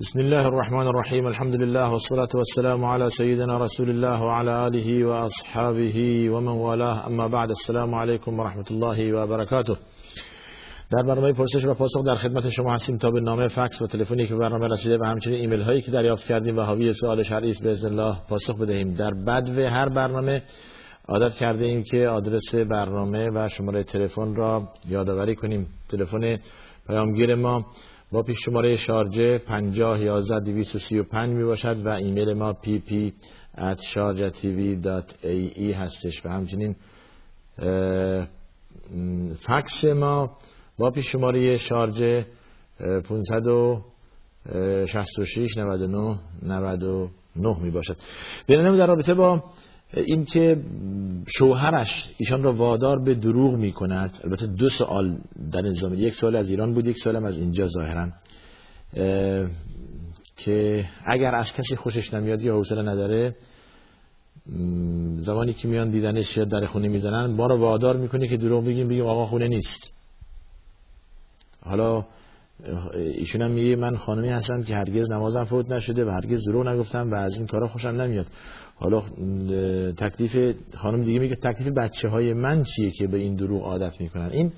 بسم الله الرحمن الرحيم الحمد لله والصلاة والسلام على سيدنا رسول الله وعلى آله وأصحابه ومن والاه اما بعد السلام عليكم ورحمة الله وبركاته در برنامه پرسش و پاسخ در خدمت شما هستیم تا به نامه فکس و تلفنی که برنامه رسیده و همچنین ایمیل هایی که دریافت کردیم و حاوی سوال شرعی است باذن الله پاسخ بدهیم. در بدو هر برنامه عادت کرده ایم که آدرس برنامه و شماره تلفن را یادآوری کنیم. تلفن پیامگیر ما با پیش شماره شارجه 50 11 235 می باشد و ایمیل ما pp at sharjatv.ae هستش و همچنین فکس ما با پیش شماره شارجه 566 99 99 می باشد بیننده در رابطه با اینکه شوهرش ایشان را وادار به دروغ می کند البته دو سوال در نظام یک سوال از ایران بود یک سوال از اینجا ظاهرا. که اگر از کسی خوشش نمیاد یا حوصله نداره زمانی که میان دیدنش یا در خونه می‌زنن ما رو وادار می‌کنه که دروغ بگیم بگیم آقا خونه نیست. حالا ایشون هم میگه من خانمی هستم که هرگز نمازم فوت نشده و هرگز دروغ نگفتم و از این کارا خوشم نمیاد. حالا تکلیف خانم دیگه میگه تکلیف بچه های من چیه که به این دروغ عادت می‌کنن؟ این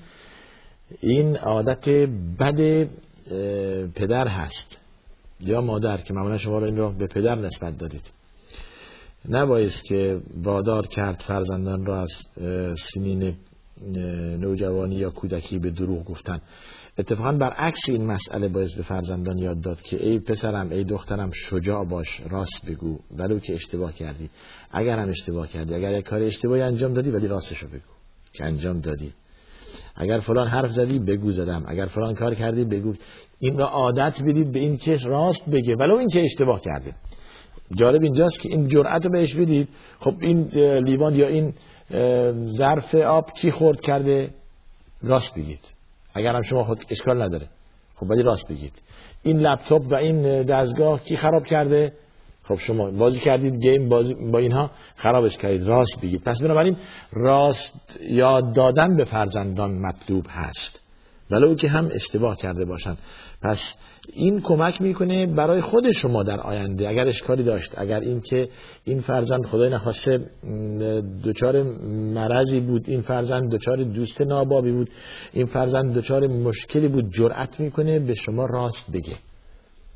این عادت بد پدر هست یا مادر که معمولا شما رو این رو به پدر نسبت دادید. نبایست که وادار کرد فرزندان را از سنین نوجوانی یا کودکی به دروغ گفتن. اتفاقا برعکس این مسئله باعث به فرزندان یاد داد که ای پسرم ای دخترم شجاع باش راست بگو ولو که اشتباه کردی. اگر هم اشتباه کردی اگر یک کار اشتباهی انجام دادی ولی راستشو بگو که انجام دادی. اگر فلان حرف زدی بگو زدم. اگر فلان کار کردی بگو. این را عادت بدید به این که راست بگه. ولو این که اشتباه کردی جالب اینجاست که این جرأت رو بهش بدید. خب این لیوان یا این ظرف آب کی خورد کرده؟ راست بگید. اگر هم شما خود اشکال نداره. خب ولی راست بگید این لپتاپ و این دستگاه کی خراب کرده؟ خب شما بازی کردید گیم بازی با اینها خرابش کردید. راست بگید پس بنابراین راست یاد دادن به فرزندان مطلوب هست. ولو که هم اشتباه کرده باشند. پس این کمک می‌کنه برای خود شما در آینده اگر اشکالی داشت اگر این که این فرزند خدای نخواسته دچار مرضی بود این فرزند دچار دوست نابابی بود این فرزند دچار مشکلی بود جرأت می‌کنه به شما راست بگه.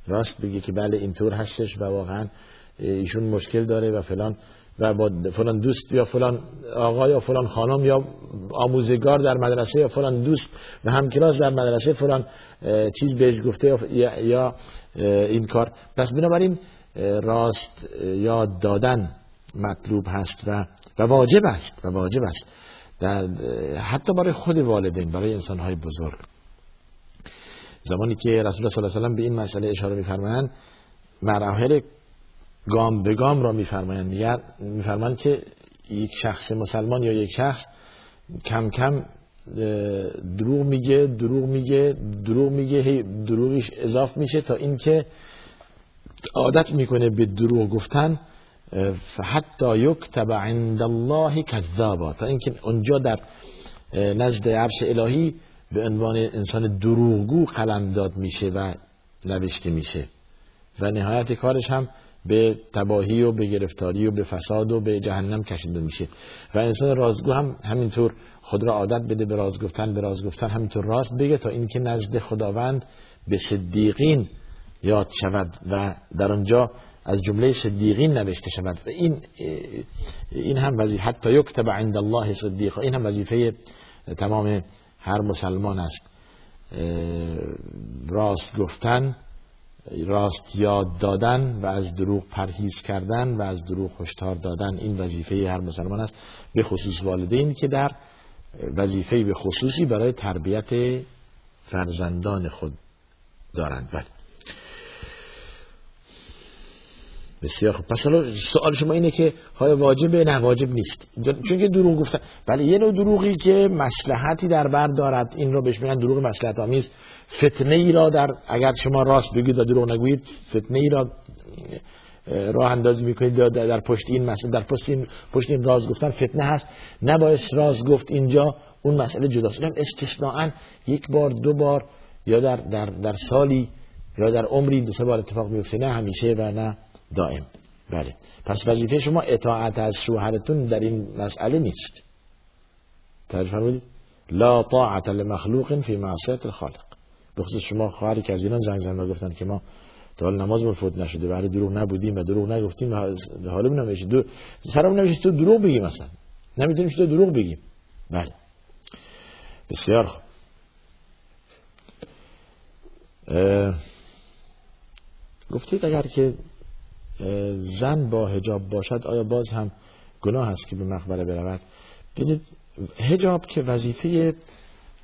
راست بگه که بله اینطور هستش و واقعا ایشون مشکل داره و فلان. و با فلان دوست یا فلان آقا یا فلان خانم یا آموزگار در مدرسه یا فلان دوست و همکلاس در مدرسه فلان چیز بهش گفته یا, یا این کار. پس بنابراین راست یاد دادن مطلوب هست و و واجب است و واجب است. در حتی برای خود والدین برای انسان های بزرگ. زمانی که رسول الله صلی الله علیه و به این مسئله اشاره می‌فرمایند مراحل گام به گام را میفرمایند. دیگر میفرمایند که یک شخص مسلمان یا یک شخص کم کم دروغ میگه دروغ میگه دروغ میگه دروغش اضاف میشه تا اینکه عادت می‌کنه به دروغ گفتن. حتی یکتب عند الله کذابا. تا اینکه اونجا در نزد عرش الهی به عنوان انسان دروغگو قلمداد میشه و نوشته میشه. و نهایت کارش هم به تباهی و به گرفتاری و به فساد و به جهنم کشیده میشه. و انسان رازگو هم همینطور خود را عادت بده به راز گفتن به راز گفتن همینطور راست بگه تا اینکه نزد خداوند به صدیقین یاد شود و در آنجا از جمله صدیقین نوشته شود. و این این هم وظیفه حتی یکتب عند الله صدیق این هم وظیفه تمام هر مسلمان است. راست گفتن راست یاد دادن و از دروغ پرهیز کردن و از دروغ هشدار دادن این وظیفه هر مسلمان است به خصوص والدین که در وظیفه به خصوصی برای تربیت فرزندان خود دارند. بله. بسیار خوب. پس حالا سوال شما اینه که های واجبه نه؟ واجب نیست. چون که دروغ گفتن. ولی یه نوع دروغی که مسلحتی در بر دارد این رو بهش میگن دروغ مصلحت آمیز فتنه ای را در اگر شما راست بگید و دروغ نگویید فتنه ای را راه اندازی می‌کنید در پشت این مسئله در پشت این پشت این راز گفتن فتنه هست. نباید راز گفت اینجا اون مسئله جداست. اونم استثناء یک بار دو بار یا در در در سالی یا در عمری دو سه بار اتفاق میفته نه همیشه و نه دائم. بله. پس وظیفه شما اطاعت از شوهرتون در این مسئله نیست. تعریف فرمودید. لا طاعت لمخلوق فی معصیت الخالق. بخصوص شما خواهری که از ایران زنگ زنگ گفتن که ما تا حال نماز فوت نشده برای دروغ نبودیم و دروغ نگفتیم حالمون نمیشه دو سرمون نمیشه تو دروغ بگیم مثلا. نمی‌تونیم تو دروغ بگیم. بله. بسیار خوب. گفتید اگر که زن با هجاب باشد آیا باز هم گناه است که به مقبره برود؟ ببینید هجاب که وظیفه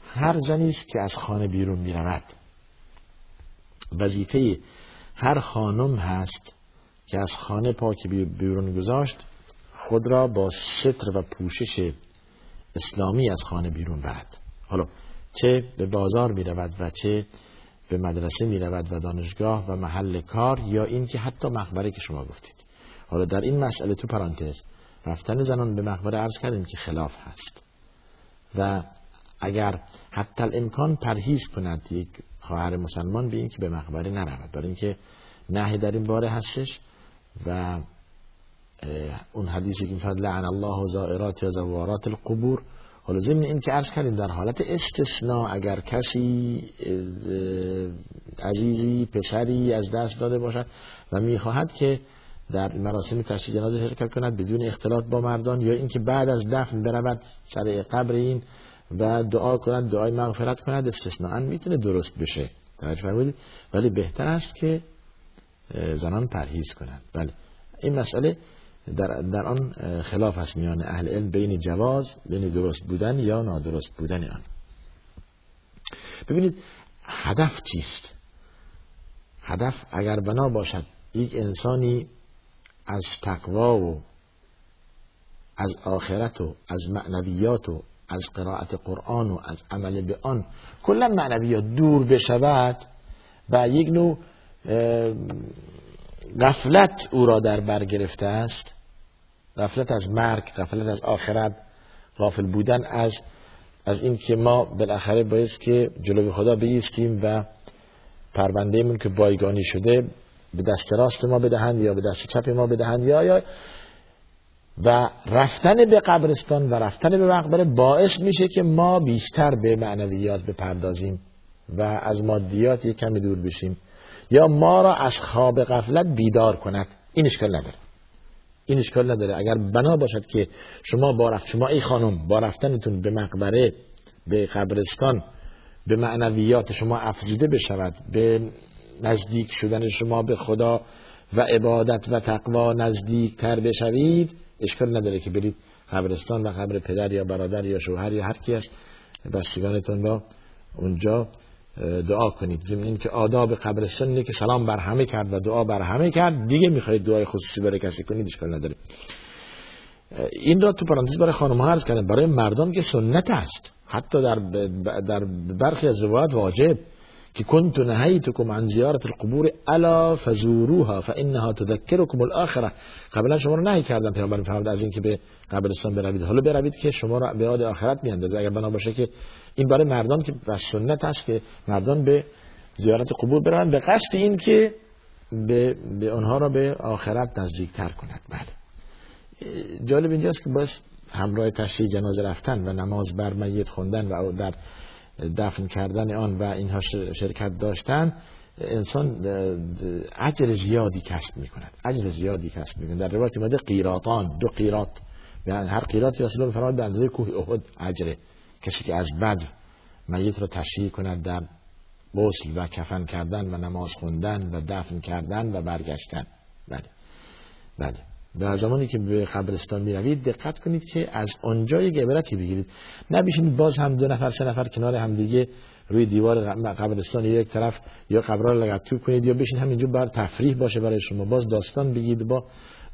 هر زنی است که از خانه بیرون می‌رود. وظیفه هر خانم هست که از خانه پاک بیرون گذاشت خود را با ستر و پوشش اسلامی از خانه بیرون برد. حالا چه به بازار می رود و چه به مدرسه می رود و دانشگاه و محل کار یا اینکه حتی مقبره که شما گفتید. حالا در این مسئله تو پرانتز رفتن زنان به مقبره عرض کردیم که خلاف هست. و اگر حتی الامکان پرهیز کند یک خواهر مسلمان به اینکه به مقبره نرود. برای اینکه نهی در این باره هستش و اون حدیثی که میفرد لعن الله زائرات یا زوارات القبور. حالا ضمن این که عرض کردیم در حالت استثناء اگر کسی عزیزی پسری از دست داده باشد و می‌خواهد که در مراسم تشییع جنازه شرکت کند بدون اختلاط با مردان یا اینکه بعد از دفن برود سر قبر این و دعا کند دعای مغفرت کند استثناء می‌تونه درست بشه. ولی بهتر است که زنان پرهیز کنند. بله. این مسئله در, در آن خلاف است میان اهل علم بین جواز بین درست بودن یا نادرست بودن آن. ببینید هدف چیست؟ هدف اگر بنا باشد یک انسانی از تقوا و از آخرت و از معنویات و از قرائت قرآن و از عمل به آن کلا معنویات دور بشود و یک نوع غفلت او را در بر گرفته است. غفلت از مرگ غفلت از آخرت غافل بودن از از این که ما بالاخره باید که جلوی خدا بیستیم و پرونده من که بایگانی شده به دست راست ما بدهند یا به دست چپ ما بدهند یا یا و رفتن به قبرستان و رفتن به مقبره باعث میشه که ما بیشتر به معنویات بپردازیم و از مادیات یک کمی دور بشیم. یا ما را از خواب غفلت بیدار کند. این اشکال نداره. این اشکال نداره. اگر بنا باشد که شما با رفت شما ای خانم با رفتنتون به مقبره به قبرستان به معنویات شما افزوده بشود به نزدیک شدن شما به خدا و عبادت و تقوا نزدیک تر بشوید اشکال نداره که برید قبرستان و قبر پدر یا برادر یا شوهر یا هر کی است بستگانتون را اونجا دعا کنید. ضمن این که آداب قبرستان که سلام بر همه کرد و دعا بر همه کرد دیگه می‌خواید دعای خصوصی برای کسی کنید اشکال نداره. این را تو پرانتز برای خانم ها عرض کردم برای مردان که سنت است. حتی در در برخی از روایات واجب. که كنت نهیتكم عن زیارت القبور الا فزوروها فانها تذكركم الاخره قبلا شما رو نهی کردم پیامبر فرمود از اینکه به قبرستان بروید. حالا بروید که شما را به یاد آخرت میاندازه. اگر بنا باشه که این برای مردان که بس سنت است که مردان به زیارت قبور برن به قصد این که به, به آنها را به آخرت نزدیک تر کند. بله. جالب اینجاست که باز همراه تشریح جنازه رفتن و نماز بر میت خوندن و در دفن کردن آن و اینها شرکت داشتن انسان اجر زیادی کسب می کند اجر زیادی کسب می کند در روایت اومده قیراطان دو قیراط هر قیراطی اصلا فرمود به اندازه کوه احد اجره کسی که از بد میت را تشریح کند در غسل و کفن کردن و نماز خوندن و دفن کردن و برگشتن. بله. بله. در زمانی که به قبرستان می روید دقت کنید که از آنجا یک عبرتی بگیرید. نبیشید باز هم دو نفر سه نفر کنار همدیگه روی دیوار قبرستان یک طرف یا قبرها رو لگتو کنید یا بشین همینجا بر تفریح باشه برای شما. باز داستان بگید با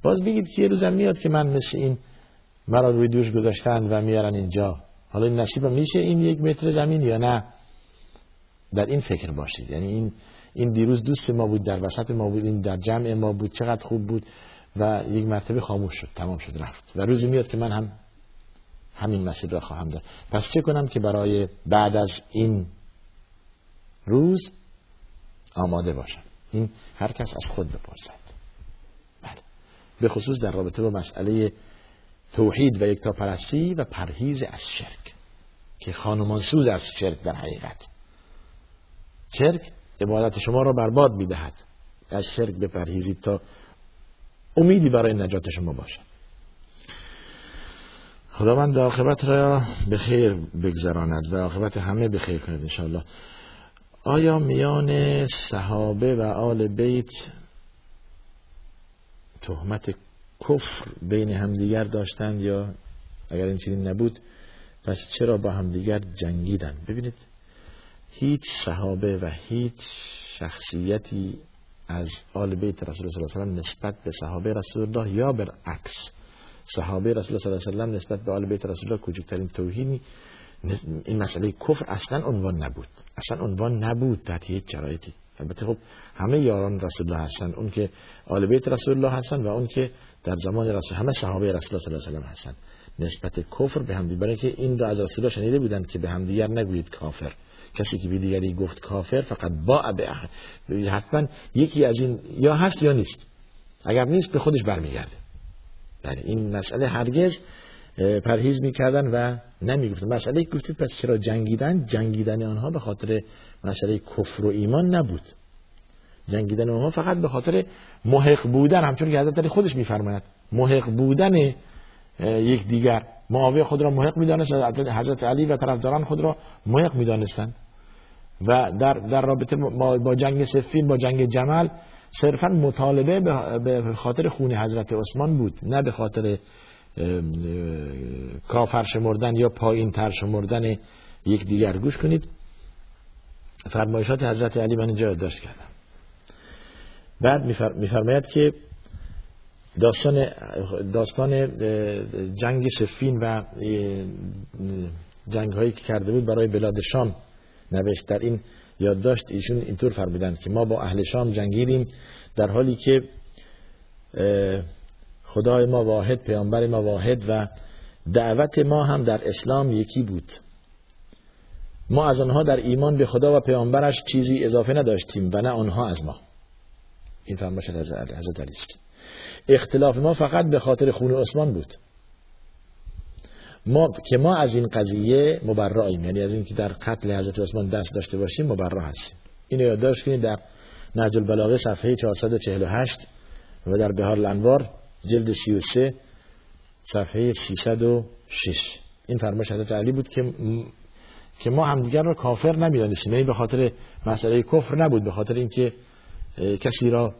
باز بگید که یه روزم میاد که من مثل این مرا روی دوش گذاشتن و میارن اینجا. حالا این نصیب میشه این یک متر زمین یا نه؟ در این فکر باشید. یعنی این این دیروز دوست ما بود در وسط ما بود این در جمع ما بود چقدر خوب بود. و یک مرتبه خاموش شد تمام شد رفت. و روزی میاد که من هم همین مسیر را خواهم داد. پس چه کنم که برای بعد از این روز آماده باشم؟ این هر کس از خود بپرسد. بله. به خصوص در رابطه با مسئله توحید و یکتاپرستی و پرهیز از شرک که خانمانسوز از شرک در حقیقت. شرک عبادت شما را برباد می‌دهد. از شرک بپرهیزید تا امیدی برای نجات شما باشد خداوند عاقبت را به خیر بگذراند و عاقبت همه به خیر کند انشاءالله. آیا میان صحابه و آل بیت تهمت کفر بین همدیگر داشتند یا اگر این چیزی نبود پس چرا با همدیگر جنگیدند؟ ببینید هیچ صحابه و هیچ شخصیتی از آل بیت رسول الله صلی الله علیه و نسبت به صحابه رسول الله یا برعکس. صحابه رسول الله صلی الله علیه و نسبت به آل بیت رسول الله کوچکترین توهینی این مسئله کفر اصلا عنوان نبود. اصلا عنوان نبود تحت هیچ شرایطی. البته خب همه یاران رسول الله هستن. اون که آل بیت رسول الله هستن و اون که در زمان رسول همه صحابه رسول الله صلی الله علیه و هستن. نسبت کفر به هم برای که این را از رسول الله شنیده بودند که به هم دیگر نگویید کافر. کسی که به دیگری گفت کافر فقط با به حتما یکی از این یا هست یا نیست. اگر نیست به خودش برمیگرده. بله این مسئله هرگز پرهیز می‌کردن و نمی‌گفتن. مسئله گفتید پس چرا جنگیدن؟ جنگیدن آنها به خاطر مسئله کفر و ایمان نبود. جنگیدن آنها فقط به خاطر محق بودن. همچون که حضرت علی خودش میفرماید. محق بودن یک دیگر. معاویه خود را محق می‌دانست حضرت علی و طرفداران خود را محق می‌دانستند. و در, در رابطه با جنگ سفین با جنگ جمل صرفا مطالبه به خاطر خون حضرت عثمان بود نه به خاطر کافر شمردن یا پایین تر شمردن یک دیگر. گوش کنید. فرمایشات حضرت علی من اینجا داشت کردم. بعد میفرماید که داستان داستان جنگ سفین و جنگ هایی که کرده بود برای بلاد شام نوشت در این یادداشت ایشون اینطور فرمودند که ما با اهل شام جنگیدیم در حالی که خدای ما واحد پیامبر ما واحد و دعوت ما هم در اسلام یکی بود. ما از آنها در ایمان به خدا و پیامبرش چیزی اضافه نداشتیم و نه آنها از ما. این فرمایش حضرت علی اختلاف ما فقط به خاطر خون عثمان بود. ما که ما از این قضیه مبراییم یعنی از اینکه در قتل حضرت عثمان دست داشته باشیم مبرا هستیم. اینو یادداشت کنید در نهج البلاغه صفحه 448 و در بهار الانوار جلد 33 صفحه 306 این فرمایش حضرت علی بود که که ما همدیگر رو کافر نمی‌دانستیم. یعنی به خاطر مسئله کفر نبود به خاطر اینکه کسی را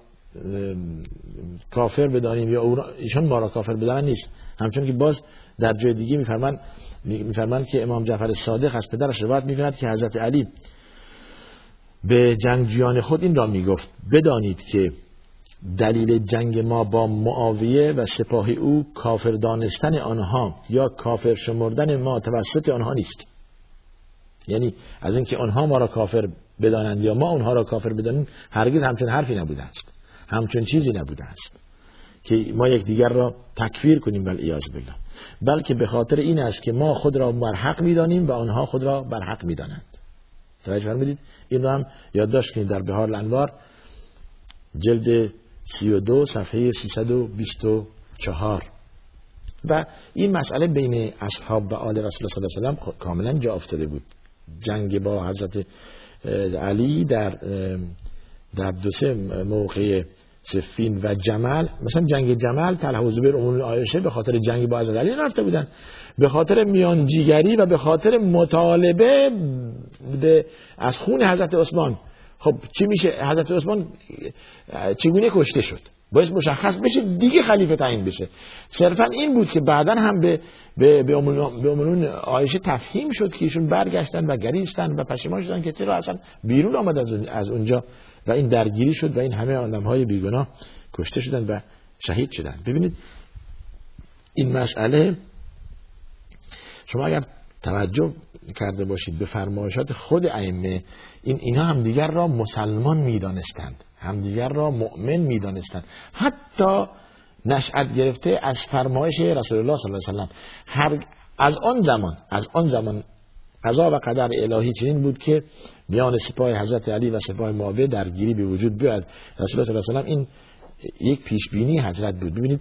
کافر بدانیم یا ایشان ما را کافر بدانن نیست. همچون که باز در جای دیگه میفرمان میفرمان که امام جعفر صادق از پدرش روایت می‌کند که حضرت علی به جنگجویان خود این را می‌گفت. بدانید که دلیل جنگ ما با معاویه و سپاه او کافر دانستن آنها یا کافر شمردن ما توسط آنها نیست. یعنی از اینکه آنها ما را کافر بدانند یا ما آنها را کافر بدانیم هرگز همچون حرفی نبوده است. همچون چیزی نبوده است. که ما یک دیگر را تکفیر کنیم بل ایاز بالله. بلکه به خاطر این است که ما خود را برحق می‌دانیم و آنها خود را برحق می‌دانند. توجه فرمودید؟ این رو هم یادداشت کنید در بهار الانوار جلد 32 صفحه 324 و این مسئله بین اصحاب و آل رسول الله صلی الله علیه و سلم کاملا جا افتاده بود. جنگ با حضرت علی در در دو سه موقع سفین و جمل مثلا جنگ جمل و زبیر امون آیشه به خاطر جنگ با حضرت علی رفته بودن. به خاطر میانجیگری و به خاطر مطالبه از خون حضرت عثمان. خب چی میشه؟ حضرت عثمان چگونه کشته شد؟ باید مشخص بشه دیگه خلیفه تعیین بشه. صرفا این بود که بعدا هم به به به امون آیشه تفهیم شد که ایشون برگشتن و گریستن و پشیمان شدن که چرا اصلا بیرون آمد از اونجا و این درگیری شد و این همه آدم های بیگناه کشته شدن و شهید شدن. ببینید این مسئله شما اگر توجه کرده باشید به فرمایشات خود ائمه این اینها همدیگر را مسلمان می‌دانستند همدیگر را مؤمن می‌دانستند. حتی نشأت گرفته از فرمایش رسول الله صلی الله علیه و هر از آن زمان از آن زمان قضا و قدر الهی چنین بود که میان سپاه حضرت علی و سپاه معاویه درگیری به وجود بیاد. رسول الله صلی الله علیه و این یک پیش بینی حضرت بود. ببینید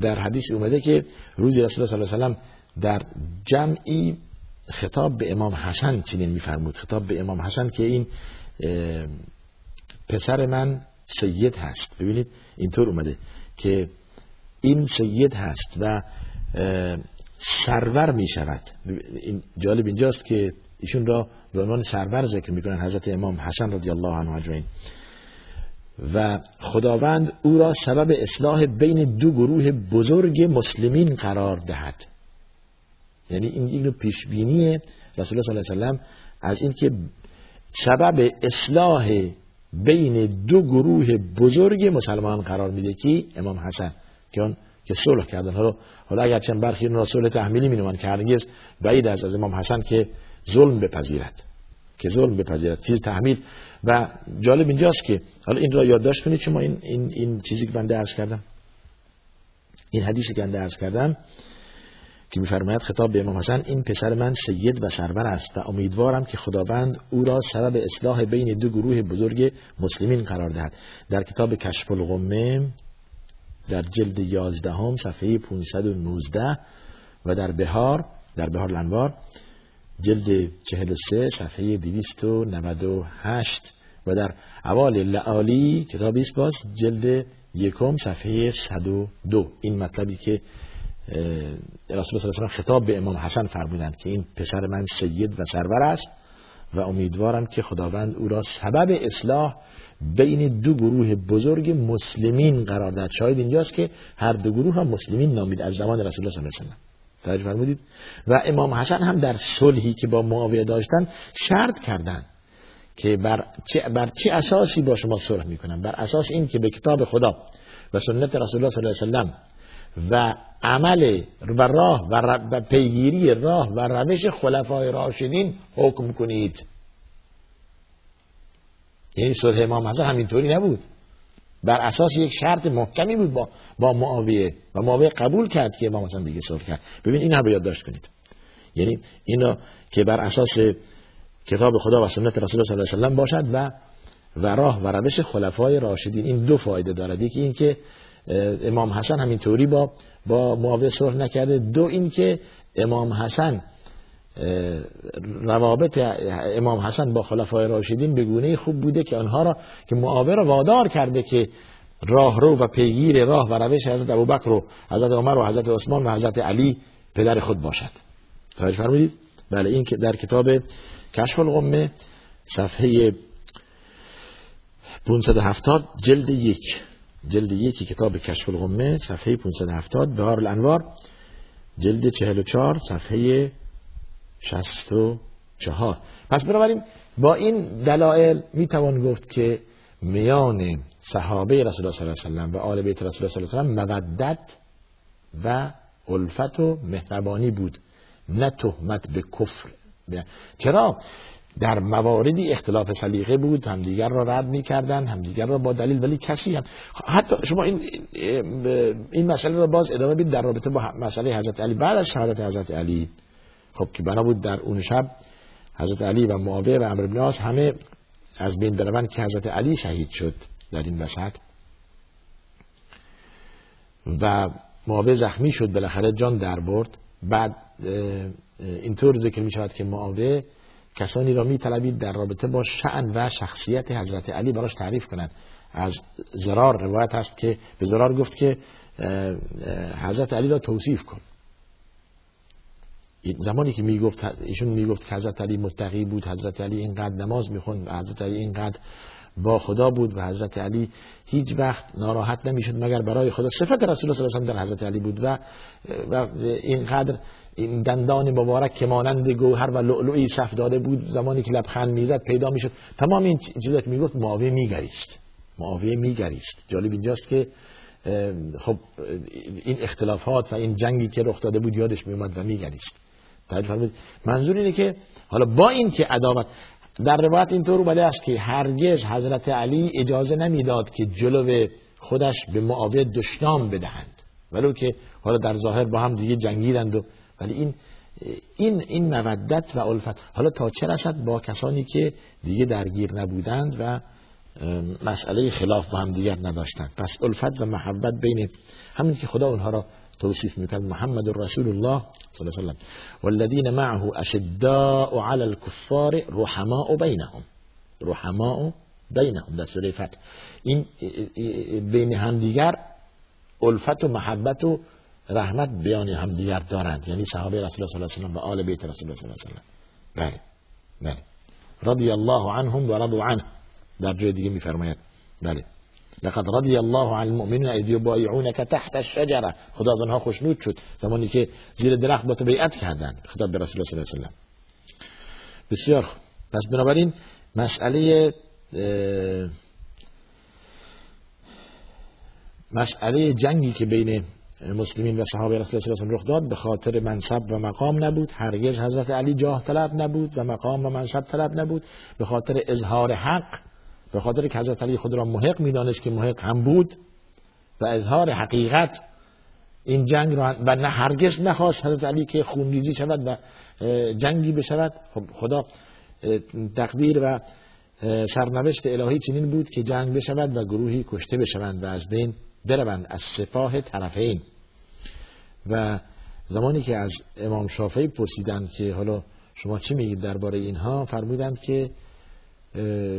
در حدیث اومده که روزی رسول الله صلی الله علیه و در جمعی خطاب به امام حسن چنین میفرمود. خطاب به امام حسن که این پسر من سید هست. ببینید اینطور اومده که این سید هست و سرور می شود این جالب اینجاست که ایشون را به عنوان سرور ذکر می‌کنن حضرت امام حسن رضی الله عنه اجمعین. و خداوند او را سبب اصلاح بین دو گروه بزرگ مسلمین قرار دهد. یعنی این یک پیش بینی رسول الله صلی الله علیه و از اینکه سبب اصلاح بین دو گروه بزرگ مسلمان قرار میده که امام حسن. که اون که صلح کردن. حالا حالا اگر چند برخی را صلح تحمیلی مینوان که هرگز بعید از از امام حسن که ظلم بپذیرد. که ظلم بپذیرد. چیز تحمیل. و جالب اینجاست که حالا این را یادداشت کنید شما این این این چیزی که بنده عرض کردم. این حدیثی که بنده عرض کردم که میفرماید خطاب به امام حسن این پسر من سید و سرور است و امیدوارم که خداوند او را سبب اصلاح بین دو گروه بزرگ مسلمین قرار دهد. در کتاب کشف الغمه در جلد 11 هم صفحه 519 و در بهار در بهار لنوار جلد 43 صفحه 298 و در اوال لعالی کتاب باز جلد یکم صفحه 102 این مطلبی که رسول الله خطاب به امام حسن فرمودند که این پسر من سید و سرور است و امیدوارم که خداوند او را سبب اصلاح بین دو گروه بزرگ مسلمین قرار دهد. شاید اینجاست که هر دو گروه هم مسلمین نامید از زمان رسول الله صلی الله علیه و توجه فرمودید. و امام حسن هم در صلحی که با معاویه داشتن شرط کردند که بر چه, بر چه اساسی با شما صلح می‌کنن بر اساس این که به کتاب خدا و سنت رسول الله صلی الله علیه و و عمل و راه و پیگیری راه و روش خلفای راشدین حکم کنید. یعنی صلح امام حسن همینطوری نبود. بر اساس یک شرط محکمی بود با با معاویه و معاویه قبول کرد که امام حسن دیگه صلح کرد. ببین این هم یادداشت کنید. یعنی اینا که بر اساس کتاب خدا و سنت رسول الله صلی الله علیه و باشد و و راه و روش خلفای راشدین. این دو فایده دارد یکی این که امام حسن همینطوری با با معاویه صلح نکرده. دو اینکه امام حسن روابط امام حسن با خلفای راشدین به گونه خوب بوده که آنها را که معاویه را وادار کرده که راهرو و پیگیر راه و روش حضرت ابوبکر و حضرت عمر و حضرت عثمان و حضرت علی پدر خود باشد. توجه فرمودید؟ بله این که در کتاب کشف الغمه صفحه 570 جلد یک. جلد یکی کتاب کشف الغمه صفحه 570 بهار الانوار جلد 44 صفحه 64 پس بنابراین با این دلایل می توان گفت که میان صحابه رسول الله صلی الله علیه و سلم و آل بیت رسول الله صلی الله علیه و سلم مودت و الفت و مهربانی بود. نه تهمت به کفر. چرا؟ در مواردی اختلاف سلیقه بود همدیگر را رد می‌کردن همدیگر را با دلیل ولی کسی هم حتی شما این این مسئله را باز ادامه بدید در رابطه با مسئله حضرت علی. بعد از شهادت حضرت علی خب که بنا بود در اون شب حضرت علی و معاویه و عمرو بن همه از بین بروند که حضرت علی شهید شد در این وسط. و معاویه زخمی شد بالاخره جان در برد. بعد اینطور ذکر می شود که معاویه کسانی را می طلبید در رابطه با شعن و شخصیت حضرت علی براش تعریف کنند. از زرار روایت هست که به زرار گفت که حضرت علی را توصیف کن. زمانی که می‌گفت ایشون می‌گفت که حضرت علی متقی بود حضرت علی اینقدر نماز می‌خوند حضرت علی اینقدر با خدا بود و حضرت علی هیچ وقت ناراحت نمی‌شد مگر برای خدا. صفت رسول الله صلی الله علیه و در حضرت علی بود و و اینقدر این دندان مبارک که مانند گوهر و لؤلؤی صف داده بود زمانی که لبخند می‌زد پیدا می‌شد. تمام این چیزا که می‌گفت معاویه میگریست. معاویه میگریست. جالب اینجاست که خب این اختلافات و این جنگی که رخ داده بود یادش میومد و میگریست. منظور اینه که حالا با این که عداوت در روایت اینطور اومده است که هرگز حضرت علی اجازه نمی‌داد که جلو خودش به معاویه دشنام بدهند. ولو که حالا در ظاهر با هم دیگه جنگیدند و ولی این این این مودت و الفت. حالا تا چه رسد؟ با کسانی که دیگه درگیر نبودند و مسئله خلاف با هم دیگر نداشتند. پس الفت و محبت بین همین که خدا اونها را توصیف میکرد محمد رسول الله صلی الله علیه و والذین معه أشداء علی الكفار رحماء بینهم رحماء بینهم در سوره فتح این بین همدیگر ألفت و محبت و رحمت بیان همدیگر دارند. یعنی صحابه رسول الله صلی الله علیه و آل بیت رسول الله صلی الله علیه و بله. بله. رضی الله عنهم و رضوا عنه. در جای دیگه میفرماید. بله. لقد رضی الله عن المؤمنین اذ یبایعونک تحت الشجره خدا از آنها خوشنود شد. زمانی که زیر درخت با تو بیعت کردند خطاب به رسول الله صلی الله علیه و بسیار پس بنابراین مسئله مسئله جنگی که بین مسلمین و صحابه رسول الله صلی رخ داد به خاطر منصب و مقام نبود. هرگز حضرت علی جاه طلب نبود و مقام و منصب طلب نبود. به خاطر اظهار حق به خاطر که حضرت علی خود را محق می‌دانست که محق هم بود و اظهار حقیقت این جنگ را و نه هرگز نخواست حضرت علی که خونریزی شود و جنگی بشود. خب خدا تقدیر و سرنوشت الهی چنین بود که جنگ بشود و گروهی کشته بشوند و از بین بروند از سپاه طرفین. و زمانی که از امام شافعی پرسیدند که حالا شما چی میگید درباره اینها فرمودند که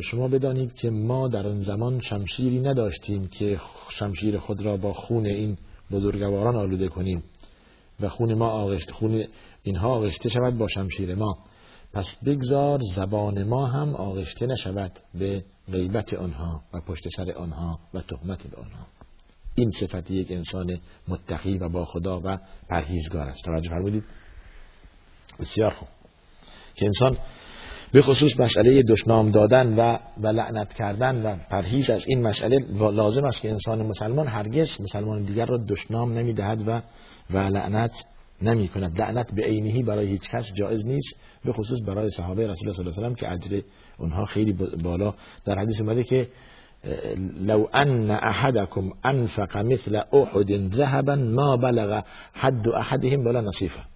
شما بدانید که ما در آن زمان شمشیری نداشتیم که شمشیر خود را با خون این بزرگواران آلوده کنیم و خون ما آغشت خون اینها آغشته شود با شمشیر ما. پس بگذار زبان ما هم آغشته نشود به غیبت آنها و پشت سر آنها و تهمت به آنها. این صفت یک انسان متقی و با خدا و پرهیزگار است. توجه فرمودید؟ بسیار خوب. که انسان به خصوص مسئله دشنام دادن و و لعنت کردن و پرهیز از این مسئله لازم است که انسان مسلمان هرگز مسلمان دیگر را دشنام نمی‌دهد و و لعنت نمی کند لعنت به عینی برای هیچ کس جایز نیست به خصوص برای صحابه رسول الله صلی الله علیه و که اجر اونها خیلی بالا در حدیث اومده که لو ان احدكم انفق مثل احد ذهبا ما بلغ حد احدهم ولا نصیفه.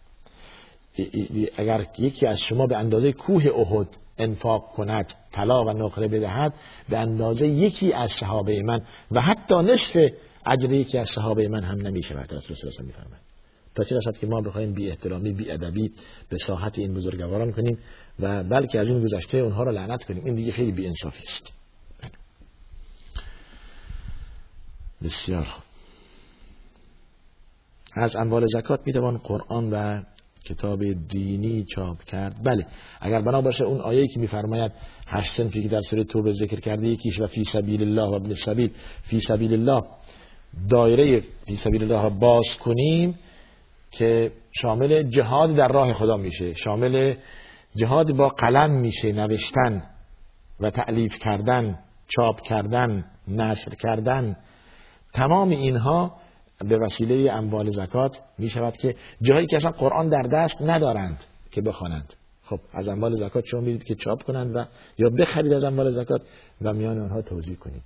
اگر یکی از شما به اندازه کوه احد انفاق کند طلا و نقره بدهد به اندازه یکی از صحابه من و حتی نصف اجر یکی از صحابه من هم نمی شود رسول الله میفرماید. تا چه رسد که ما بخوایم بی احترامی بی ادبی به ساحت این بزرگواران کنیم و بلکه از این گذشته اونها را لعنت کنیم. این دیگه خیلی بی انصافی است. بسیار از اموال زکات می‌توان قرآن و کتاب دینی چاپ کرد. بله اگر بنا باشه اون آیه که میفرماید هشت سنفی که در سوره توبه ذکر کرده یکیش و فی سبیل الله و ابن سبیل فی سبیل الله دایره فی سبیل الله را باز کنیم که شامل جهاد در راه خدا میشه. شامل جهاد با قلم میشه نوشتن و تعلیف کردن چاپ کردن نشر کردن. تمام اینها به وسیله اموال زکات می شود که جایی که اصلا قرآن در دست ندارند که بخوانند. خب از اموال زکات شما می‌دید که چاپ کنند و یا بخرید از اموال زکات و میان آنها توضیح کنید.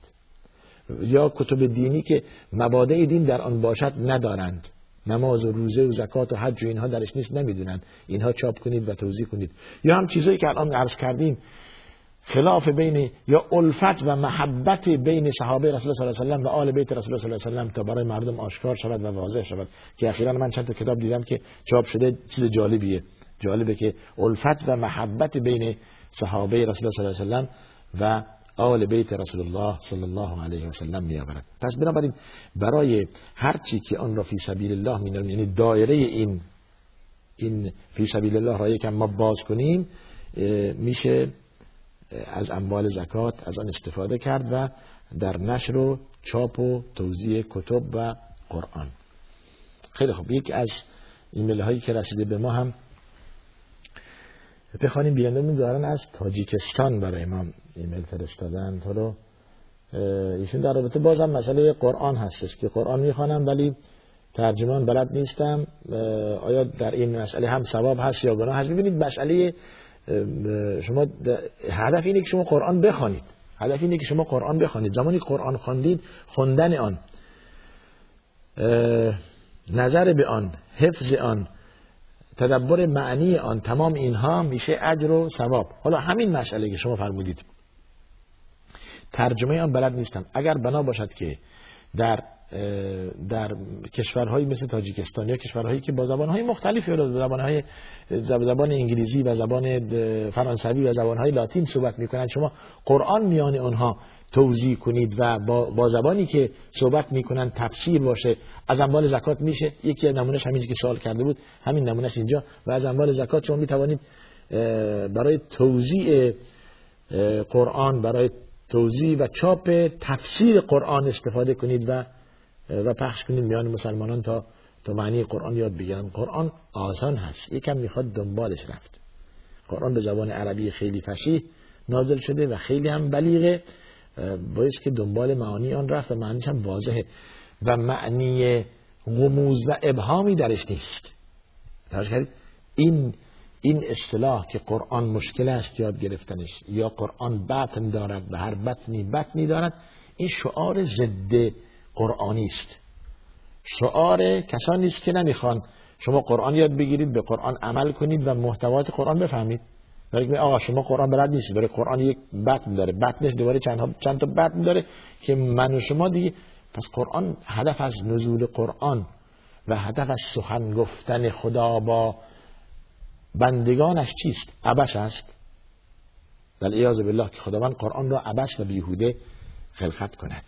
یا کتب دینی که مبادع دین در آن باشد ندارند. نماز و روزه و زکات و حج و اینها درش نیست نمی‌دونند. اینها چاپ کنید و توضیح کنید. یا هم چیزایی که الان عرض کردیم خلاف بین یا الفت و محبت بین صحابه رسول الله صلی الله علیه و آل بیت رسول الله صلی الله علیه و تا برای مردم آشکار شود و واضح شود. که اخیرا من چند تا کتاب دیدم که چاپ شده چیز جالبیه. جالبه که الفت و محبت بین صحابه رسول الله صلی الله علیه و و آل بیت رسول الله صلی الله علیه و سلم می آورد پس بنابراین برای هر چی که آن را فی سبیل الله می یعنی دایره این این فی سبیل الله را یکم ما باز کنیم میشه از اموال زکات از آن استفاده کرد و در نشر و چاپ و توضیح کتب و قرآن. خیلی خوب. یک از ایمیل هایی که رسیده به ما هم بخوانیم. بیرنده دارن از تاجیکستان برای ما ایمیل فرستادن. حالا ایشون در رابطه بازم مسئله قرآن هستش که قرآن می‌خوانم ولی ترجمان بلد نیستم. آیا در این مسئله هم ثواب هست یا گناه هست؟ ببینید مسئله شما هدف اینه که شما قرآن بخوانید. هدف اینه که شما قرآن بخوانید. زمانی قرآن خواندید خوندن آن نظر به آن حفظ آن تدبر معنی آن تمام اینها میشه اجر و ثواب. حالا همین مسئله که شما فرمودید. ترجمه آن بلد نیستم. اگر بنا باشد که در در کشورهایی مثل تاجیکستان یا کشورهایی که با زبانهای مختلفی زبانهای زبان انگلیسی و زبان فرانسوی و زبانهای لاتین صحبت می‌کنند شما قرآن میان آنها توضیح کنید و با, با زبانی که صحبت می‌کنن تفسیر باشه. از اموال زکات میشه. یکی از نمونهش همینجی که سوال کرده بود. همین نمونهش اینجا. و از اموال زکات شما می‌توانید برای توضیح قرآن برای توضیح و چاپ تفسیر قرآن استفاده کنید و و پخش کنید میان مسلمانان تا تا معنی قرآن یاد بگیرن. قرآن آسان هست. یکم می‌خواد دنبالش رفت. قرآن به زبان عربی خیلی فشیح نازل شده و خیلی هم بلیغه. باید که دنبال معانی آن رفت و معنیش هم واضحه. و معنی غموز و ابهامی درش نیست. این این اصطلاح که قرآن مشکل است یاد گرفتنش یا قرآن بطن دارد و هر بطنی بطنی دارد این شعار ضد قرآنی است. شعار کسانی است که نمی‌خوان شما قرآن یاد بگیرید به قرآن عمل کنید و محتوات قرآن بفهمید. ولی آقا شما قرآن بلد نیست داره قرآن یک بطن داره. بطنش دوباره چند, چند تا بطن داره که من و شما دیگه پس قرآن هدف از نزول قرآن و هدف از سخن گفتن خدا با بندگانش چیست؟ عبش است؟ در ایاز بالله که خداوند قرآن را عبش و بیهوده خلقت کند.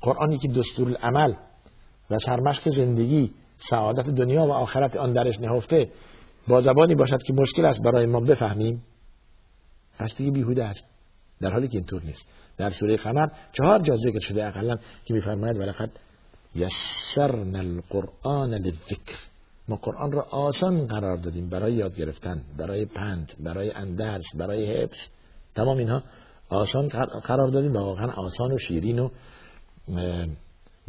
قرآنی که دستور العمل و سرمشق زندگی سعادت دنیا و آخرت آن درش نهفته با زبانی باشد که مشکل است برای ما بفهمیم. پس دیگه بیهوده است. در حالی که اینطور نیست. در سوره قمر چهار جا ذکر شده اقلا که میفرماید ولقد یسرنا القرآن للذکر. ما قرآن را آسان قرار دادیم برای یاد گرفتن برای پند برای اندرس برای حفظ. تمام اینها آسان قرار دادیم و واقعا آسان و شیرین و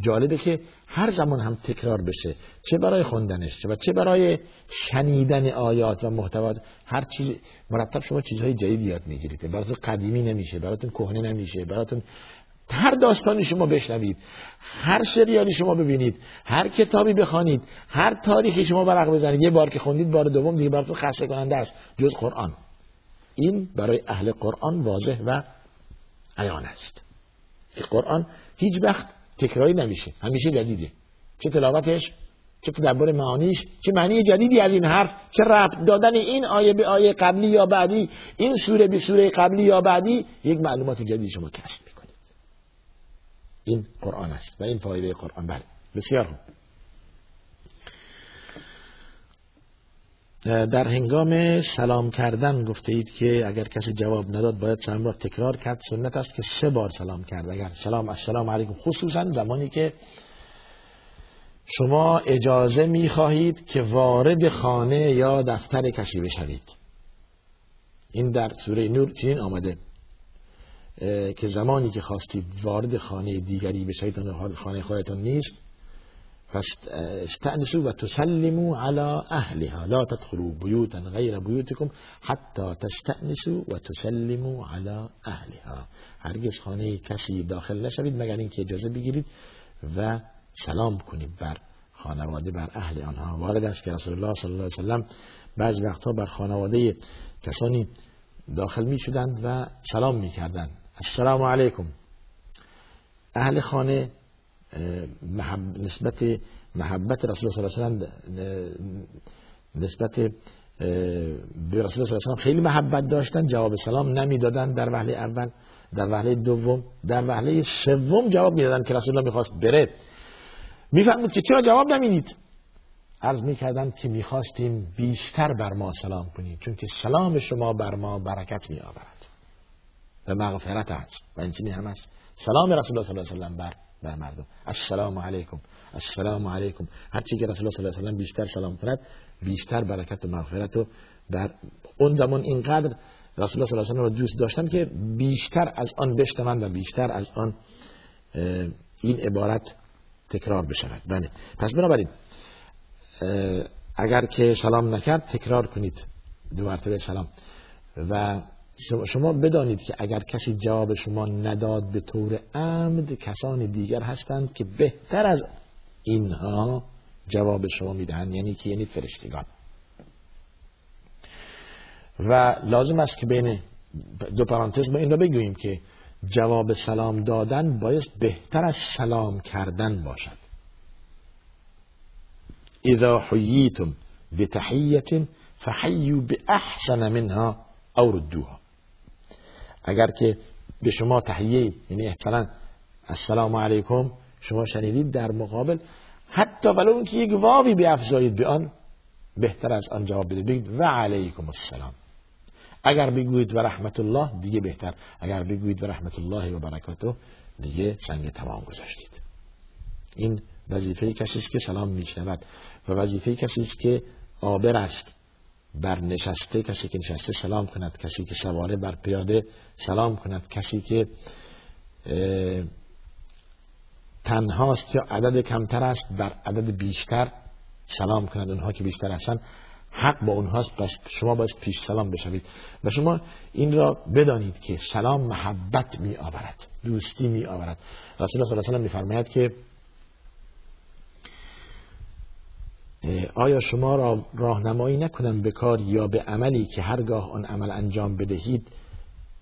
جالبه که هر زمان هم تکرار بشه. چه برای خوندنش و چه برای شنیدن آیات و محتوات هر چیز مرتب شما چیزهای جدید یاد می‌گیرید. براتون قدیمی نمیشه براتون کهنه نمیشه براتون هر داستانی شما بشنوید هر سریالی شما ببینید هر کتابی بخوانید هر تاریخی شما برق بزنید یه بار که خوندید بار دوم دیگه براتون خسته کننده است جز قرآن. این برای اهل قرآن واضح و عیان است. قرآن هیچ وقت تکراری نمیشه همیشه جدیده. چه تلاوتش چه تدبر معانیش چه معنی جدیدی از این حرف چه ربط دادن این آیه به آیه قبلی یا بعدی این سوره به سوره قبلی یا بعدی یک معلومات جدید شما کسب این قرآن است و این فایده قرآن. بله بسیار خوب. در هنگام سلام کردن گفته اید که اگر کسی جواب نداد باید چند بار تکرار کرد. سنت است که سه بار سلام کرد. اگر سلام السلام علیکم خصوصا زمانی که شما اجازه می خواهید که وارد خانه یا دفتر کسی بشوید این در سوره نور چنین آمده. که زمانی که خواستید وارد خانه دیگری بشوید خانه خودتان نیست فاستأنسوا و تسلموا على اهلها. لا تدخلوا بيوتا غير بيوتكم حتى تستأنسوا و تسلموا على اهلها. هرگز خانه کسی داخل نشوید مگر اینکه اجازه بگیرید و سلام کنید بر خانواده بر اهل آنها. وارد است که رسول الله صلی الله علیه وسلم بعض وقتها بر خانواده کسانی داخل می شدند و سلام می کردند السلام علیکم. اهل خانه محب... نسبت محبت رسول صلی الله علیه وسلم نسبت به رسول صلی الله خیلی محبت داشتن جواب سلام نمی‌دادن. در وهله اول در وهله دوم در وهله سوم جواب می‌دادن که رسول الله می‌خواست بره. می‌فهمید که چرا جواب نمی‌دید؟ عرض می‌کردن که می‌خواستیم بیشتر بر ما سلام کنید چون که سلام شما بر ما برکت میآورد. و مغفرت است. و این هم است. سلام رسول الله صلی الله علیه وسلم بر بر مردم. السلام علیکم. السلام علیکم. هر چی که رسول الله صلی الله علیه و بیشتر سلام کند بیشتر برکت و مغفرت و در اون زمان اینقدر رسول الله صلی الله علیه و رو دوست داشتن که بیشتر از آن بشنوند و بیشتر از آن این عبارت تکرار بشود. بله. پس بنابراین اگر که سلام نکرد تکرار کنید. دو مرتبه سلام. و شما بدانید که اگر کسی جواب شما نداد به طور عمد کسان دیگر هستند که بهتر از اینها جواب شما می‌دهند یعنی که یعنی فرشتگان. و لازم است که بین دو پرانتز ما این را بگوییم که جواب سلام دادن باید بهتر از سلام کردن باشد. اذا حییتم بتحیت فحیو باحسن منها او ردوها. اگر که به شما تحیه یعنی احترام السلام علیکم شما شنیدید در مقابل حتی ولو اینکه یک واوی بیافزایید به آن بهتر از آن جواب بدید. و علیکم السلام اگر بگویید و رحمت الله دیگه بهتر. اگر بگویید و رحمت الله و برکاته دیگه سنگ تمام گذاشتید. این وظیفه کسی است که سلام میشنود و وظیفه کسی است که آبر است. بر نشسته کسی که نشسته سلام کند کسی که سواره بر پیاده سلام کند کسی که تنهاست یا عدد کمتر است بر عدد بیشتر سلام کند. اونها که بیشتر هستن حق با اونهاست. پس شما باید پیش سلام بشوید. و شما این را بدانید که سلام محبت می آورد دوستی می آورد رسول الله صلی الله علیه و میفرماید که آیا شما را راهنمایی نکنم به کار یا به عملی که هرگاه آن عمل انجام بدهید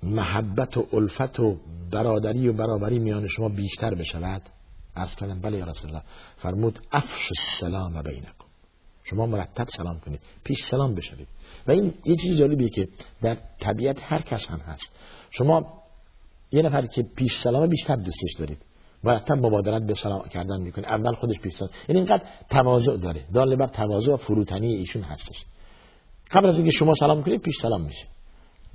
محبت و الفت و برادری و برابری میان شما بیشتر بشود؟ از کردم بله یا رسول الله. فرمود افش السلام بینکم. شما مرتب سلام کنید پیش سلام بشوید. و این یه چیز جالبیه که در طبیعت هر کس هم هست. شما یه نفر که پیش سلام بیشتر دوستش دارید. مرتب مبادرت به سلام کردن می‌کنه. اول خودش پیش سلام این یعنی اینقدر تواضع داره. دال بر تواضع و فروتنی ایشون هستش. قبل از اینکه شما سلام کنید پیش سلام میشه.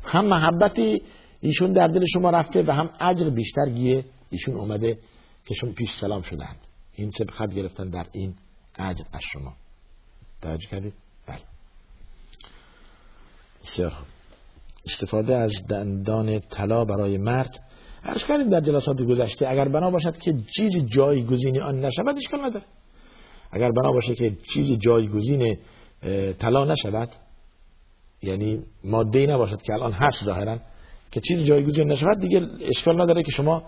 هم محبتی ایشون در دل شما رفته و هم اجر بیشتر گیه ایشون اومده که شما پیش سلام شدند این سبخت گرفتن در این اجر از شما. توجه کردید بله. بسیار استفاده از دندان طلا برای مرد عرض کردیم در جلسات گذشته اگر بنا باشد که چیزی جایگزین آن نشود اشکال نداره. اگر بنا باشه که چیزی جایگزین طلا نشود یعنی ماده نباشد که الان هست ظاهرا که چیزی جایگزین نشود دیگه اشکال نداره که شما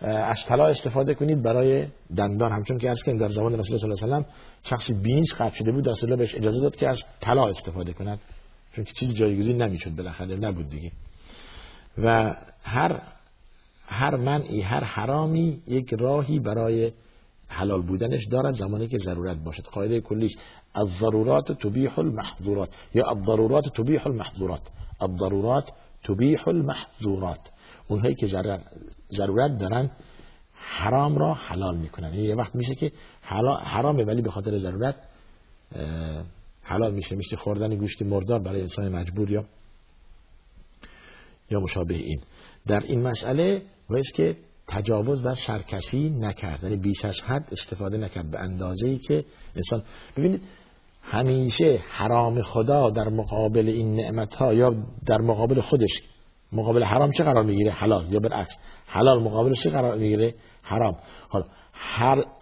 از طلا استفاده کنید برای دندان. همچون که از که در زمان رسول الله صلی الله علیه و شخصی بینش قطع شده بود رسول الله بهش اجازه داد که از طلا استفاده کند. چون که چیز جایگزین نمی‌شد بالاخره نبود دیگه. و هر هر منعی هر حرامی یک راهی برای حلال بودنش دارد زمانی که ضرورت باشد. قاعده کلیش الضرورات تبیح المحظورات. یا الضرورات تبیح المحظورات. الضرورات تبیح المحظورات. اونهایی که ضرورت دارن حرام را حلال می‌کنن یعنی یه وقت میشه که حرامه ولی به خاطر ضرورت حلال میشه. میشه خوردن گوشت مردار برای انسان مجبور یا یا مشابه این. در این مسئله باید که تجاوز و شرکشی نکرد. یعنی بیش از حد استفاده نکرد به اندازه ای که انسان ببینید همیشه حرام خدا در مقابل این نعمت ها یا در مقابل خودش مقابل حرام چه قرار می‌گیره؟ حلال یا برعکس حلال مقابل چه قرار می‌گیره؟ حرام. حالا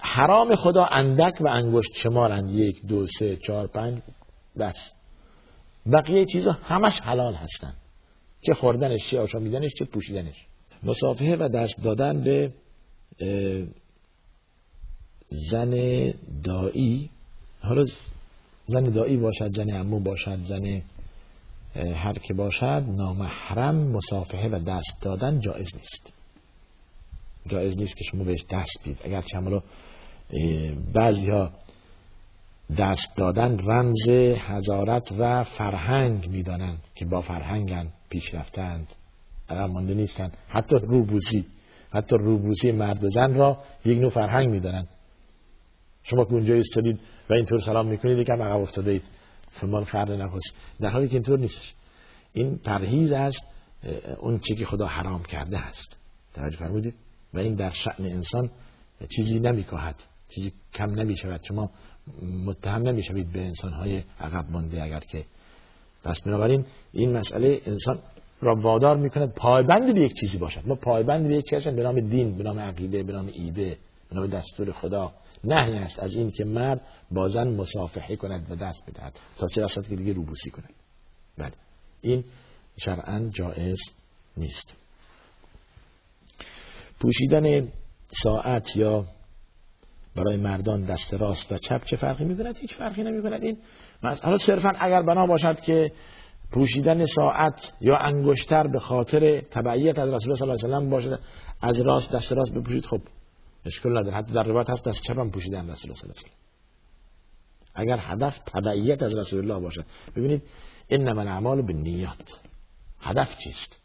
حرام خدا اندک و انگشت شمارند. یک دو سه چهار پنج بس. بقیه چیزا همش حلال هستن چه خوردنش چه آشامیدنش چه پوشیدنش. مصافحه و دست دادن به زن دایی حالا زن دایی باشد زن امو باشد زن هر که باشد نامحرم مصافحه و دست دادن جایز نیست. جایز نیست که شما بهش دست بید اگر چمرو بعضی ها دست دادن رمز حضارت و فرهنگ می‌دانند که با فرهنگن. پیش رفتند. عقب مانده نیستند. حتی روبوسی حتی روبوسی مرد و زن را یک نوع فرهنگ می‌دانند. شما که اونجا استادید و اینطور سلام می‌کنید یکم عقب افتاده اید فمان خر نخوش در حالی که اینطور نیست. این پرهیز از اون چی که خدا حرام کرده است. توجه فرمودید؟ و این در شأن انسان چیزی نمیکاهد. چیزی کم نمی‌شود. شما متهم نمی‌شوید به انسان های عقب مانده اگر که پس بنابراین این مسئله انسان را وادار می‌کنه پایبند به یک چیزی باشد. ما پایبند به یک چیزی به نام دین به نام عقیده به نام ایده به نام دستور خدا. نهی است از این که مرد با زن مصافحه کند و دست بدهد تا چه رسد که دیگه روبوسی کند. بله. این شرعا جائز نیست. پوشیدن ساعت یا برای مردان دست راست و چپ چه فرقی می‌کند هیچ فرقی نمی‌کند این حالا صرفا اگر بنا باشد که پوشیدن ساعت یا انگشتر به خاطر تبعیت از رسول الله صلی الله علیه و باشه از راست دست راست بپوشید خب اشکال نداره. حتی در روایت هست دست چپ هم پوشیدن رسول الله صلی الله علیه و اگر هدف تبعیت از رسول الله باشد. ببینید انما الاعمال بالنیات. هدف چیست؟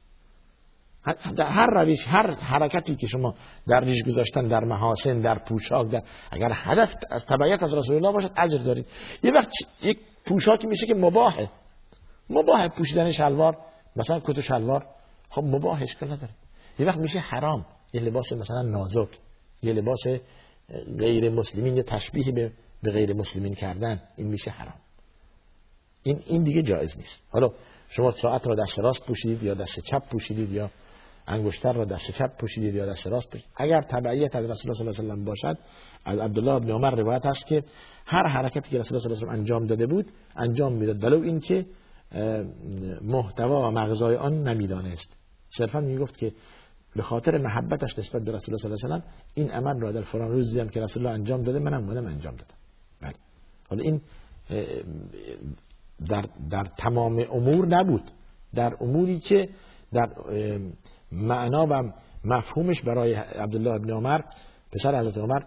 در هر روش هر حرکتی که شما در ریش گذاشتن در محاسن در پوشاک در اگر هدف از تبعیت از رسول الله باشد اجر دارید. یه وقت یک پوشاکی میشه که مباهه مباه پوشیدن شلوار مثلا کت و شلوار. خب مباه اشکال نداره. یه وقت میشه حرام. یه لباس مثلا نازک. یه لباس غیر مسلمین یه تشبیه به به غیر مسلمین کردن. این میشه حرام. این این دیگه جایز نیست. حالا شما ساعت را دست راست پوشیدید یا دست چپ پوشیدید یا انگشتر را دست چپ پوشیدید یا دست راست پوشیدید. اگر تبعیت از رسول الله صلی الله علیه و باشد از عبدالله بن عمر روایت هست که هر حرکتی که رسول الله صلی الله علیه و انجام داده بود انجام می‌داد. ولو اینکه محتوا و مغزای آن نمی‌دانست. صرفا می‌گفت که به خاطر محبتش نسبت به رسول الله صلی الله علیه و این عمل را در فلان روز دیدم که رسول الله انجام داده منم منم انجام دادم. بله. حالا این در در تمام امور نبود. در اموری که در معنا و مفهومش برای عبدالله ابن عمر پسر حضرت عمر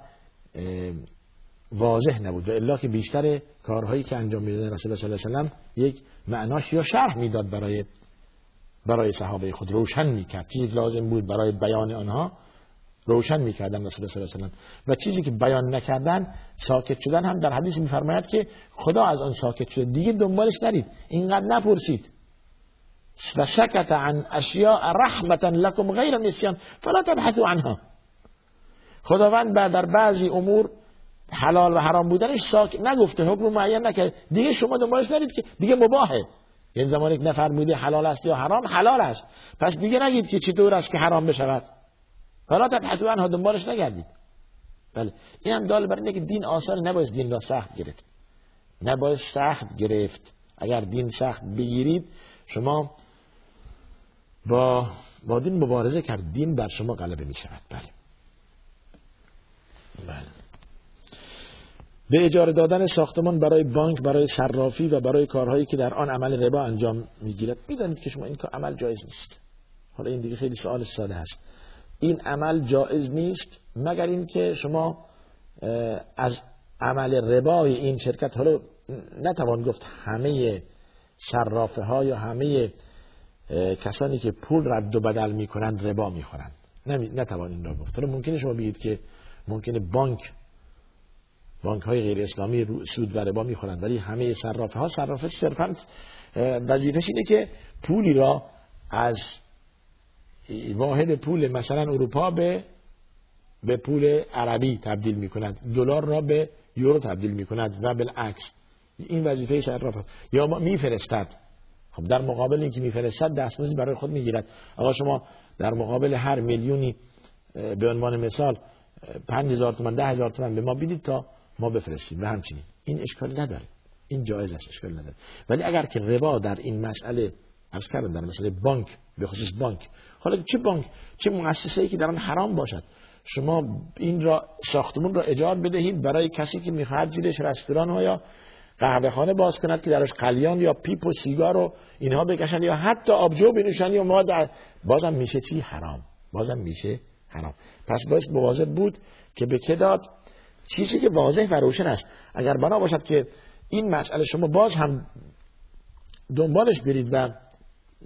واضح نبود و الا که بیشتر کارهایی که انجام می‌داد رسول الله صلی الله علیه و یک معناش یا شرح می‌داد برای برای صحابه خود. روشن می‌کرد. چیزی که لازم بود برای بیان آنها روشن می‌کردن رسول الله صلی الله علیه و چیزی که بیان نکردن ساکت شدن هم در حدیث میفرماید که خدا از آن ساکت شده. دیگه دنبالش نرید. اینقدر نپرسید. و سکت عن اشیاء رحمتا لكم غیر نسیان فلا تبحثوا عنها. خداوند در بعضی امور حلال و حرام بودنش ساک نگفته حکم معین نکرد. دیگه شما دنبالش نرید که دیگه مباهه یعنی زمانی که نفرمودی حلال است یا حرام حلال است. پس دیگه نگید که چطور است که حرام بشود. حالا تبحث عنها دنبالش نگردید. بله. این هم دال برای اینه که دین آسان نباید دین را سخت گرفت. نباید سخت گرفت. اگر دین سخت بگیرید شما با با دین مبارزه کرد دین بر شما غلبه می شود بله. بله. به اجاره دادن ساختمان برای بانک برای صرافی و برای کارهایی که در آن عمل ربا انجام می‌گیرد. می‌دانید که شما این کار عمل جایز نیست. حالا این دیگه خیلی سوال ساده هست این عمل جایز نیست مگر اینکه شما از عمل ربای این شرکت حالا نتوان گفت همه صرافه ها یا همه کسانی که پول رد و بدل می‌کنند ربا می‌خورند. نتوان این را گفت. حالا ممکنه شما بگید که ممکنه بانک بانک های غیر اسلامی سود و ربا می‌خورند ولی همه صرافه ها صرافه صرفا وظیفش اینه که پولی را از واحد پول مثلا اروپا به به پول عربی تبدیل می‌کنند. دلار را به یورو تبدیل می‌کند و بالعکس. این وظیفه صرافه یا میفرستد خب در مقابل اینکه میفرستد دستمزدی برای خود می‌گیرد. آقا شما در مقابل هر میلیونی به عنوان مثال 5000 تومان 10000 تومان به ما بدید تا ما بفرستیم. و همچنین. این اشکال نداره. این جایز است اشکال نداره. ولی اگر که ربا در این مسئله از کردن در مسئله بانک به خصوص بانک. حالا چه بانک؟ چه مؤسسه ای که در آن حرام باشد؟ شما این را ساختمون را اجار بدهید برای کسی که می‌خواهد زیرش رستوران یا قهوه خانه باز کند که درش قلیان یا پیپ و سیگار و اینها بکشن یا حتی آبجو بنوشن یا ما در بازم میشه چی؟ حرام. بازم میشه حرام. پس باید مواظب بود که به که داد؟ چیزی که واضح و روشن است. اگر بنا باشد که این مسئله شما باز هم دنبالش برید و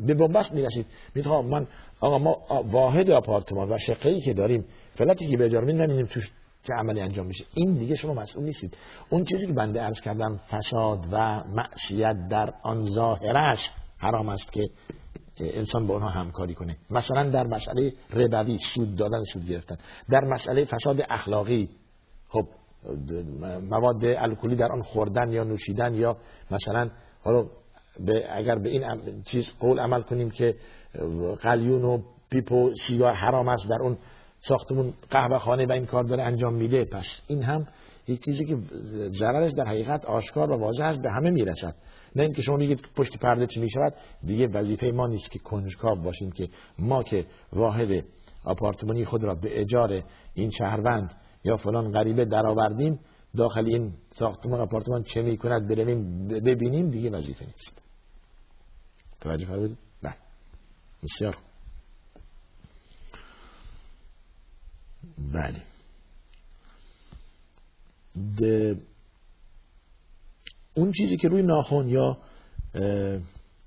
به بنبست می‌رسید. می‌خوام من آقا ما واحد آپارتمان و شقه که داریم فلتی که به اجاره نمیدیم توش چه عملی انجام میشه. این دیگه شما مسئول نیستید. اون چیزی که بنده عرض کردم فساد و معصیت در آن ظاهرش حرام است که انسان با اونها همکاری کنه. مثلا در مسئله ربوی سود دادن سود گرفتن. در مسئله فساد اخلاقی خب مواد الکلی در آن خوردن یا نوشیدن یا مثلا حالا اگر به این چیز قول عمل کنیم که قلیون و پیپ و سیگار حرام است در اون ساختمون قهوه خانه و این کار داره انجام میده پس این هم یک چیزی که ضررش در حقیقت آشکار و واضح است به همه می‌رسد. نه اینکه شما میگید پشت پرده چی می‌شود دیگه وظیفه ما نیست که کنجکاو باشیم که ما که واحد آپارتمانی خود را به اجار این شهروند یا فلان غریبه درآوردیم داخل این ساختمان آپارتمان چه می‌کند برویم ببینیم دیگه وظیفه نیست. توجه فرمودید؟ بله. بسیار بله. اون چیزی که روی ناخن یا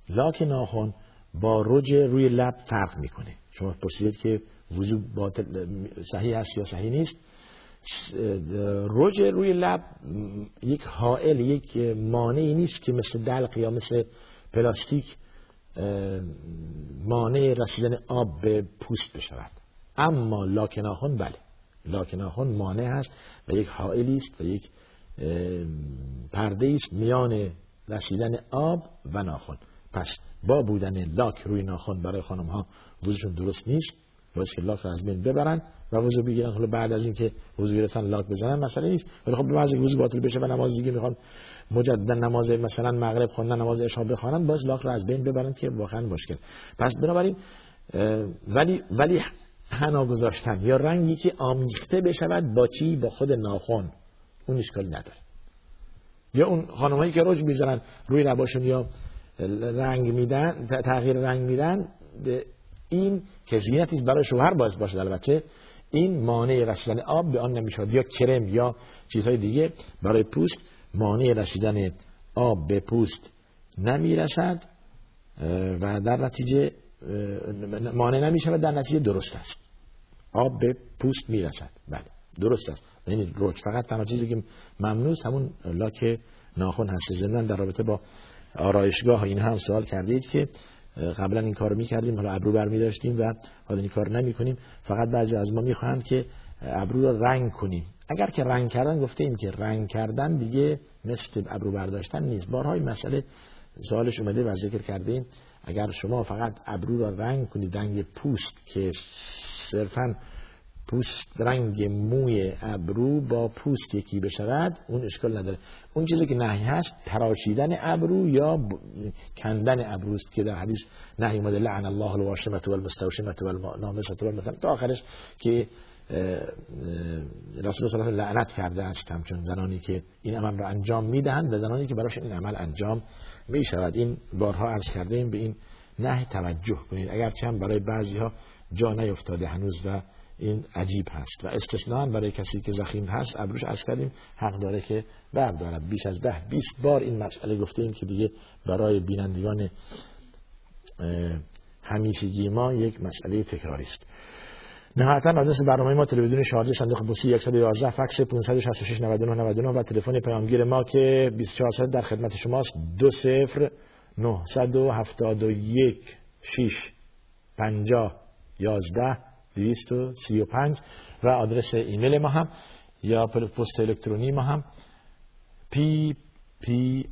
لاک ناخن با رج روی لب فرق می‌کنه. شما پرسیدید که وضو باطل صحیح است یا صحیح نیست؟ رج روی لب یک حائل یک مانعی نیست که مثل دلق یا مثل پلاستیک مانع رسیدن آب به پوست بشود. اما لاک ناخن بله. لاک ناخن مانع است و یک حائلی است و یک پرده است میان رسیدن آب و ناخن. پس با بودن لاک روی ناخن برای خانم ها وضوشون درست نیست. باید که لاک رو از بین ببرن و وضو بگیرن. حالا بعد از اینکه وضو گرفتن لاک بزنن مسئله نیست. ولی خب محض وضو باطل بشه و نماز دیگه می‌خوان مجددا نماز مثلا مغرب خوندن نماز عشا بخوانن باز لاک رو از بین ببرن که واقعا مشکل. پس بنابراین ولی ولی حنا گذاشتن یا رنگی که آمیخته بشود با چی؟ با خود ناخن. اون اشکالی نداره. یا اون خانمایی که رج می‌ذارن روی لباشون یا رنگ میدن تغییر رنگ میدن این که برای شوهر باعث باشد البته. این مانع رسیدن آب به آن نمی‌شود. یا کرم یا چیزهای دیگه برای پوست مانع رسیدن آب به پوست نمی‌رسد و در نتیجه مانع نمی‌شود در نتیجه درست است. آب به پوست می‌رسد. بله درست است. یعنی روچ فقط تنها چیزی که ممنوع همون لاک ناخن هست زندن در رابطه با آرایشگاه این هم سوال کردید که قبلا این کارو می‌کردیم حالا ابرو برمی داشتیم و حالا این کار نمی کنیم فقط بعضی از ما می‌خواهند که ابرو رو رنگ کنیم. اگر که رنگ کردن گفته ایم که رنگ کردن دیگه مثل ابرو برداشتن نیست. بارهای مسئله سوالش اومده و ذکر کردیم. اگر شما فقط ابرو را رنگ کنید رنگ پوست که صرفا پوست رنگ موی ابرو با پوست یکی بشود اون اشکال نداره. اون چیزی که نهی هست تراشیدن ابرو یا کندن ابروست که در حدیث نهی اومده لعن الله الواشمه والمستوشمه والنامسه والمثل تا آخرش که رسول الله لعنت کرده است همچون زنانی که این عمل را انجام می‌دهند و زنانی که براش این عمل انجام می شود این بارها عرض کرده ایم به این نه توجه کنید. اگرچه هم برای بعضی ها جا نیفتاده هنوز و این عجیب هست و استثناء برای کسی که زخیم هست ابروش از کردیم حق داره که بردارد. بیش از ده بیست بار این مسئله گفتیم که دیگه برای بینندگان همیشگی ما یک مسئله تکراری است نهایتا آدرس برنامه ما تلویزیون شارجه صندوق پستی 111 فکس 566 99 99 و تلفن پیامگیر ما که 24 ساعت در خدمت شماست. 20 971 6 50 11 235 و آدرس ایمیل ما هم یا پست الکترونی ما هم pp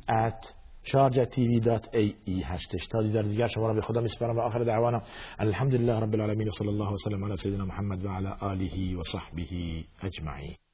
at شارجه TV dot ae هستش تا دیدار دیگر شما را به خدا میسپارم و آخر دعوانا الحمد لله رب العالمين وصلى الله وسلم على سيدنا محمد وعلى آله وصحبه أجمعين